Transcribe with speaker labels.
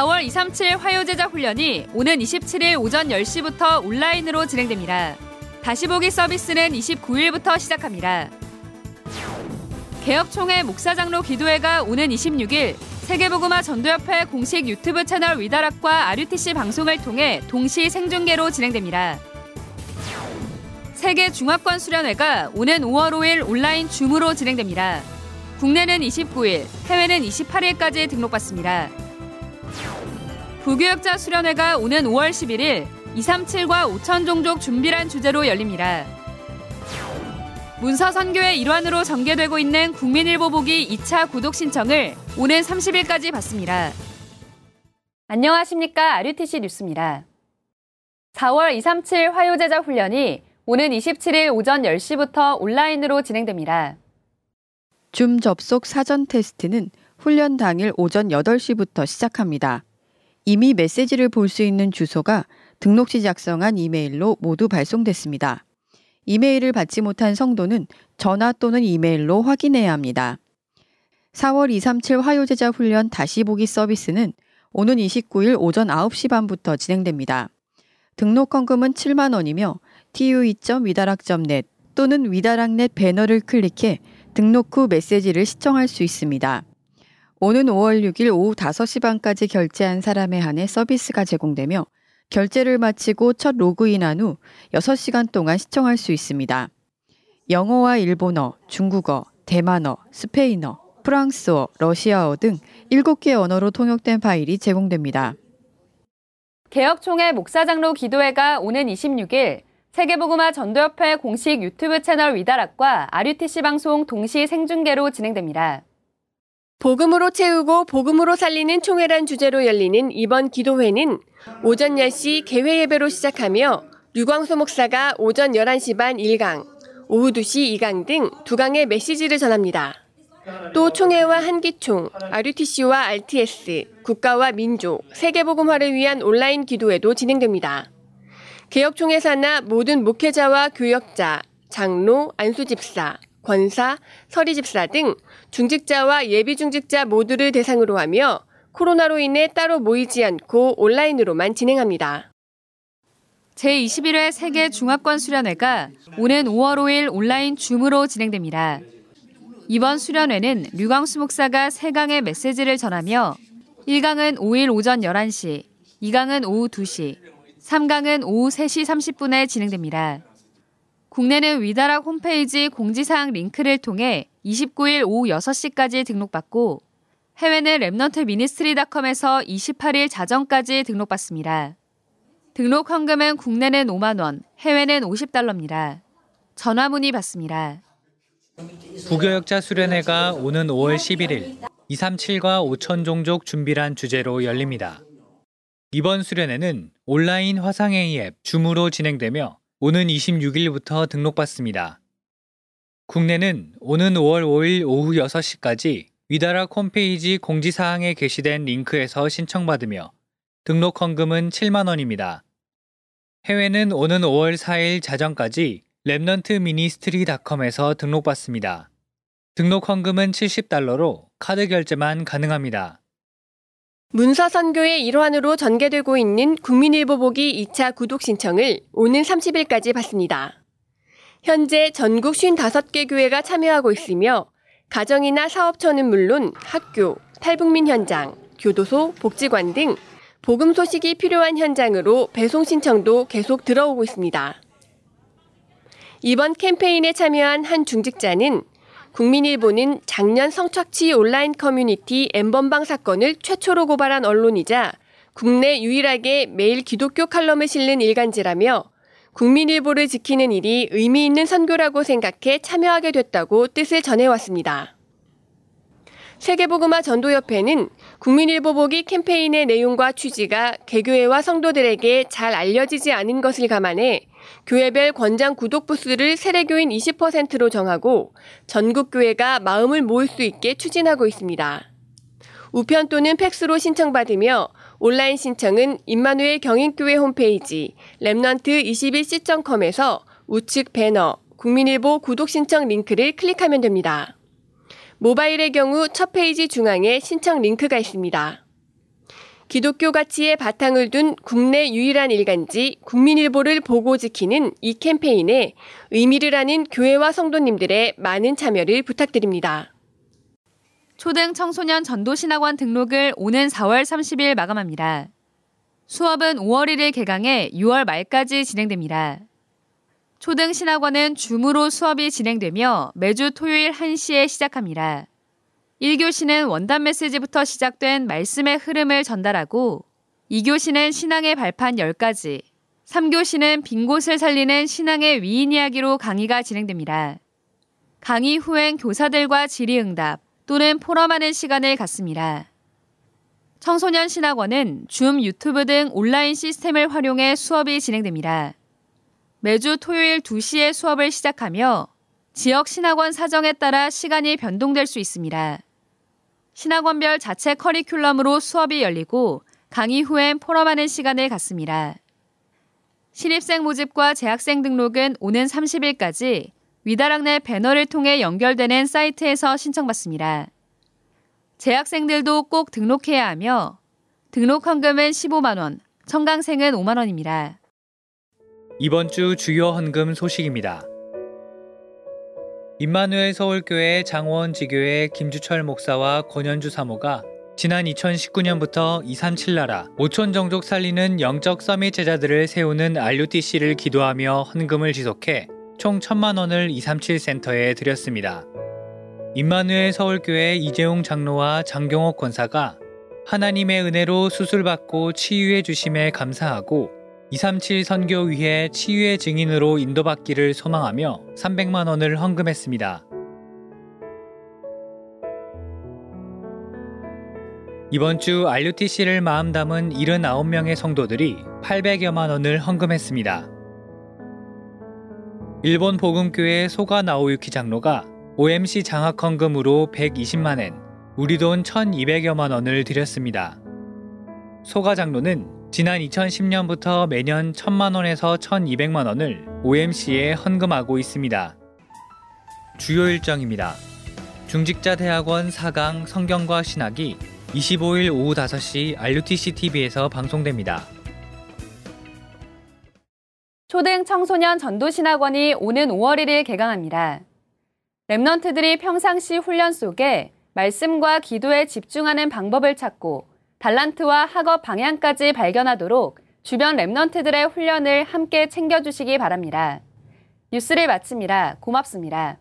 Speaker 1: 4월 237 화요제자 훈련이 오는 27일 오전 10시부터 온라인으로 진행됩니다. 다시 보기 서비스는 29일부터 시작합니다. 개혁총회 목사장로 기도회가 오는 26일 세계보그마 전도협회 공식 유튜브 채널 위다락과 RUTC 방송을 통해 동시 생중계로 진행됩니다. 세계 중화권 수련회가 오는 5월 5일 온라인 줌으로 진행됩니다. 국내는 29일, 해외는 28일까지 등록받습니다. 부교역자 수련회가 오는 5월 11일 237과 5천 종족 준비란 주제로 열립니다. 문서 선교의 일환으로 전개되고 있는 국민일보 보기 2차 구독 신청을 오는 30일까지 받습니다. 안녕하십니까. RUTC 뉴스입니다. 4월 237 화요제자 훈련이 오는 27일 오전 10시부터 온라인으로 진행됩니다.
Speaker 2: 줌 접속 사전 테스트는 훈련 당일 오전 8시부터 시작합니다. 이미 메시지를 볼 수 있는 주소가 등록 시 작성한 이메일로 모두 발송됐습니다. 이메일을 받지 못한 성도는 전화 또는 이메일로 확인해야 합니다. 4월 237 화요제자 훈련 다시 보기 서비스는 오는 29일 오전 9시 반부터 진행됩니다. 등록 헌금은 7만 원이며 tu2.위다락.net 또는 위다락넷 배너를 클릭해 등록 후 메시지를 시청할 수 있습니다. 오는 5월 6일 오후 5시 반까지 결제한 사람에 한해 서비스가 제공되며 결제를 마치고 첫 로그인한 후 6시간 동안 시청할 수 있습니다. 영어와 일본어, 중국어, 대만어, 스페인어, 프랑스어, 러시아어 등 7개 언어로 통역된 파일이 제공됩니다.
Speaker 1: 개혁총회 목사장로 기도회가 오는 26일 세계보그마 전도협회 공식 유튜브 채널 위다락과 RUTC 방송 동시 생중계로 진행됩니다.
Speaker 3: 복음으로 채우고 복음으로 살리는 총회란 주제로 열리는 이번 기도회는 오전 10시 개회 예배로 시작하며 류광수 목사가 오전 11시 반 1강, 오후 2시 2강 등 두 강의 메시지를 전합니다. 또 총회와 한기총, RUTC와 RTS, 국가와 민족, 세계복음화를 위한 온라인 기도회도 진행됩니다. 개혁총회 산하 모든 목회자와 교역자, 장로, 안수집사, 권사, 서리집사 등 중직자와 예비중직자 모두를 대상으로 하며 코로나로 인해 따로 모이지 않고 온라인으로만 진행합니다.
Speaker 1: 제21회 세계 중화권 수련회가 오는 5월 5일 온라인 줌으로 진행됩니다. 이번 수련회는 류광수 목사가 3강의 메시지를 전하며 1강은 5일 오전 11시, 2강은 오후 2시, 3강은 오후 3시 30분에 진행됩니다. 국내는 위다락 홈페이지 공지사항 링크를 통해 29일 오후 6시까지 등록받고 해외는 렘넌트 미니스트리닷컴에서 28일 자정까지 등록받습니다. 등록 헌금은 국내는 5만 원, 해외는 50달러입니다. 전화 문의 받습니다.
Speaker 4: 부교역자 수련회가 오는 5월 11일 237과 5천 종족 준비란 주제로 열립니다. 이번 수련회는 온라인 화상회의 앱 줌으로 진행되며 오는 26일부터 등록받습니다. 국내는 오는 5월 5일 오후 6시까지 위다락 홈페이지 공지사항에 게시된 링크에서 신청받으며 등록 헌금은 7만 원입니다. 해외는 오는 5월 4일 자정까지 렘넌트 미니스트리닷컴에서 등록받습니다. 등록 헌금은 70달러로 카드 결제만 가능합니다.
Speaker 3: 문서 선교의 일환으로 전개되고 있는 국민일보 보기 2차 구독 신청을 오는 30일까지 받습니다. 현재 전국 55개 교회가 참여하고 있으며 가정이나 사업처는 물론 학교, 탈북민 현장, 교도소, 복지관 등 복음 소식이 필요한 현장으로 배송 신청도 계속 들어오고 있습니다. 이번 캠페인에 참여한 한 중직자는 국민일보는 작년 성착취 온라인 커뮤니티 엠번방 사건을 최초로 고발한 언론이자 국내 유일하게 매일 기독교 칼럼을 실는 일간지라며 국민일보를 지키는 일이 의미 있는 선교라고 생각해 참여하게 됐다고 뜻을 전해왔습니다. 세계복음화 전도협회는 국민일보 보기 캠페인의 내용과 취지가 개교회와 성도들에게 잘 알려지지 않은 것을 감안해 교회별 권장 구독 부수를 세례교인 20%로 정하고 전국 교회가 마음을 모을 수 있게 추진하고 있습니다. 우편 또는 팩스로 신청받으며 온라인 신청은 임마누엘 경인교회 홈페이지 렘넌트21c.com에서 우측 배너 국민일보 구독 신청 링크를 클릭하면 됩니다. 모바일의 경우 첫 페이지 중앙에 신청 링크가 있습니다. 기독교 가치에 바탕을 둔 국내 유일한 일간지 국민일보를 보고 지키는 이 캠페인에 의미를 아는 교회와 성도님들의 많은 참여를 부탁드립니다.
Speaker 1: 초등 청소년 전도신학원 등록을 오는 4월 30일 마감합니다. 수업은 5월 1일 개강해 6월 말까지 진행됩니다. 초등 신학원은 줌으로 수업이 진행되며 매주 토요일 1시에 시작합니다. 1교시는 원단 메시지부터 시작된 말씀의 흐름을 전달하고 2교시는 신앙의 발판 10가지, 3교시는 빈 곳을 살리는 신앙의 위인 이야기로 강의가 진행됩니다. 강의 후엔 교사들과 질의응답 또는 포럼하는 시간을 갖습니다. 청소년 신학원은 줌 유튜브 등 온라인 시스템을 활용해 수업이 진행됩니다. 매주 토요일 2시에 수업을 시작하며 지역 신학원 사정에 따라 시간이 변동될 수 있습니다. 신학원별 자체 커리큘럼으로 수업이 열리고 강의 후엔 포럼하는 시간을 갖습니다. 신입생 모집과 재학생 등록은 오는 30일까지 위다락 내 배너를 통해 연결되는 사이트에서 신청받습니다. 재학생들도 꼭 등록해야 하며 등록 헌금은 15만 원, 청강생은 5만 원입니다.
Speaker 4: 이번 주 주요 헌금 소식입니다. 임마누엘 서울교회 장원 지교회 김주철 목사와 권현주 사모가 지난 2019년부터 237 나라 5천 종족 살리는 영적 서밋 제자들을 세우는 RUTC를 기도하며 헌금을 지속해 총 1천만 원을 237 센터에 드렸습니다. 임마누엘 서울교회 이재용 장로와 장경옥 권사가 하나님의 은혜로 수술받고 치유해 주심에 감사하고 237 선교위에 치유의 증인으로 인도받기를 소망하며 300만 원을 헌금했습니다. 이번 주 RUTC를 마음 담은 79명의 성도들이 800여만 원을 헌금했습니다. 일본 복음교회 소가 나오유키 장로가 OMC 장학 헌금으로 120만 엔, 우리 돈 1200여만 원을 드렸습니다. 소가 장로는 지난 2010년부터 매년 1000만 원에서 1200만 원을 OMC에 헌금하고 있습니다. 주요 일정입니다. 중직자 대학원 4강 성경과 신학이 25일 오후 5시 RUTC TV에서 방송됩니다.
Speaker 1: 초등 청소년 전도신학원이 오는 5월 1일 개강합니다. 랩넌트들이 평상시 훈련 속에 말씀과 기도에 집중하는 방법을 찾고 달란트와 학업 방향까지 발견하도록 주변 랩넌트들의 훈련을 함께 챙겨주시기 바랍니다. 뉴스를 마칩니다. 고맙습니다.